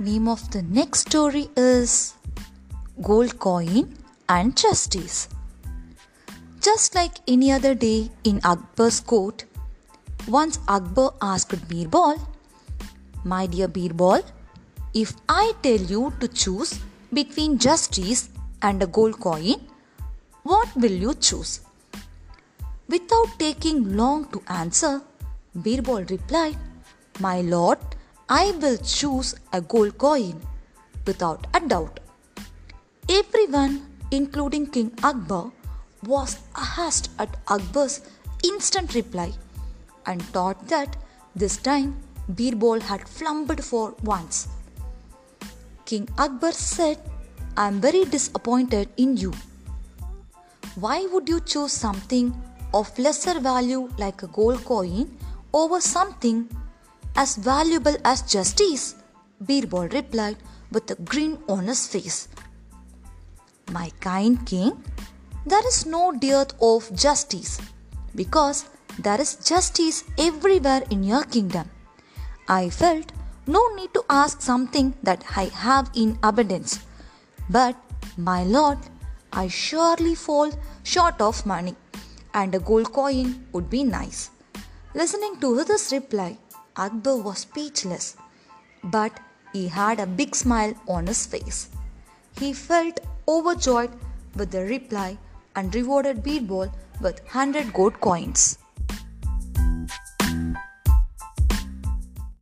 Name of the next story is Gold Coin and Justice. Just like any other day in Akbar's court, once Akbar asked Birbal, My dear Birbal, if I tell you to choose between justice and a gold coin, what will you choose? Without taking long to answer, Birbal replied, My lord, I will choose a gold coin without a doubt. Everyone, including King Akbar, was aghast at Akbar's instant reply and thought that this time Birbal had flumbled for once. King Akbar said, I am very disappointed in you. Why would you choose something of lesser value like a gold coin over something as valuable as justice? Birbal replied with a grin on his face. My kind king, there is no dearth of justice because there is justice everywhere in your kingdom. I felt no need to ask something that I have in abundance. But, my lord, I surely fall short of money, and a gold coin would be nice. Listening to this reply, Akbar was speechless, but he had a big smile on his face. He felt overjoyed with the reply and rewarded Birbal with 100 gold coins.